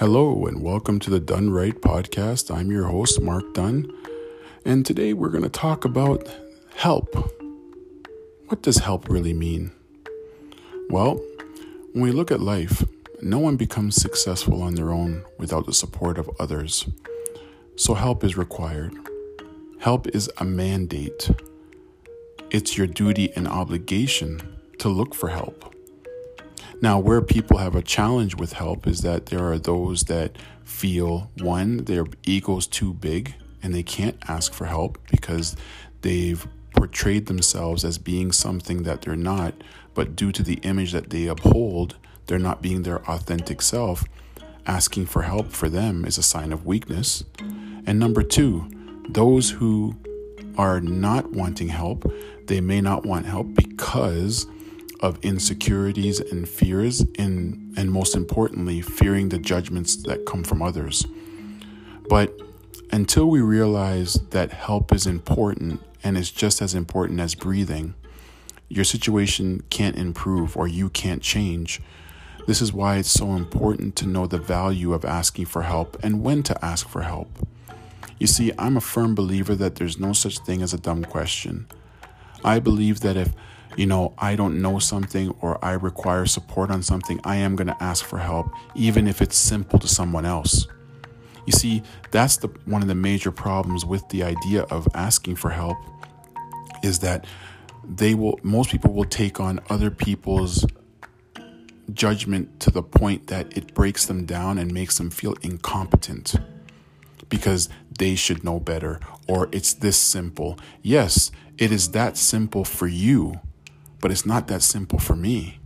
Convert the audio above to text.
Hello, and welcome to the Done Right podcast. I'm your host, Mark Dunn, and today we're going to talk about help. What does help really mean? Well, when we look at life, no one becomes successful on their own without the support of others. So, help is required. Help is a mandate. It's your duty and obligation to look for help. Now, where people have a challenge with help is that there are those that feel one, their ego's too big and they can't ask for help because they've portrayed themselves as being something that they're not, but due to the image that they uphold, they're not being their authentic self. Asking for help for them is a sign of weakness. And number two, those who are not wanting help, they may not want help because of insecurities and fears, and, and most importantly, fearing the judgments that come from others. But until we realize that help is important and is just as important as breathing, your situation can't improve or you can't change. This is why it's so important to know the value of asking for help and when to ask for help. You see, I'm a firm believer that there's no such thing as a dumb question. I believe that if you know, I don't know something or I require support on something, I am going to ask for help, even if it's simple to someone else. You see, that's the one of the major problems with the idea of asking for help is that they will most people will take on other people's judgment to the point that it breaks them down and makes them feel incompetent because they should know better or it's this simple. Yes, it is that simple for you but it's not that simple for me.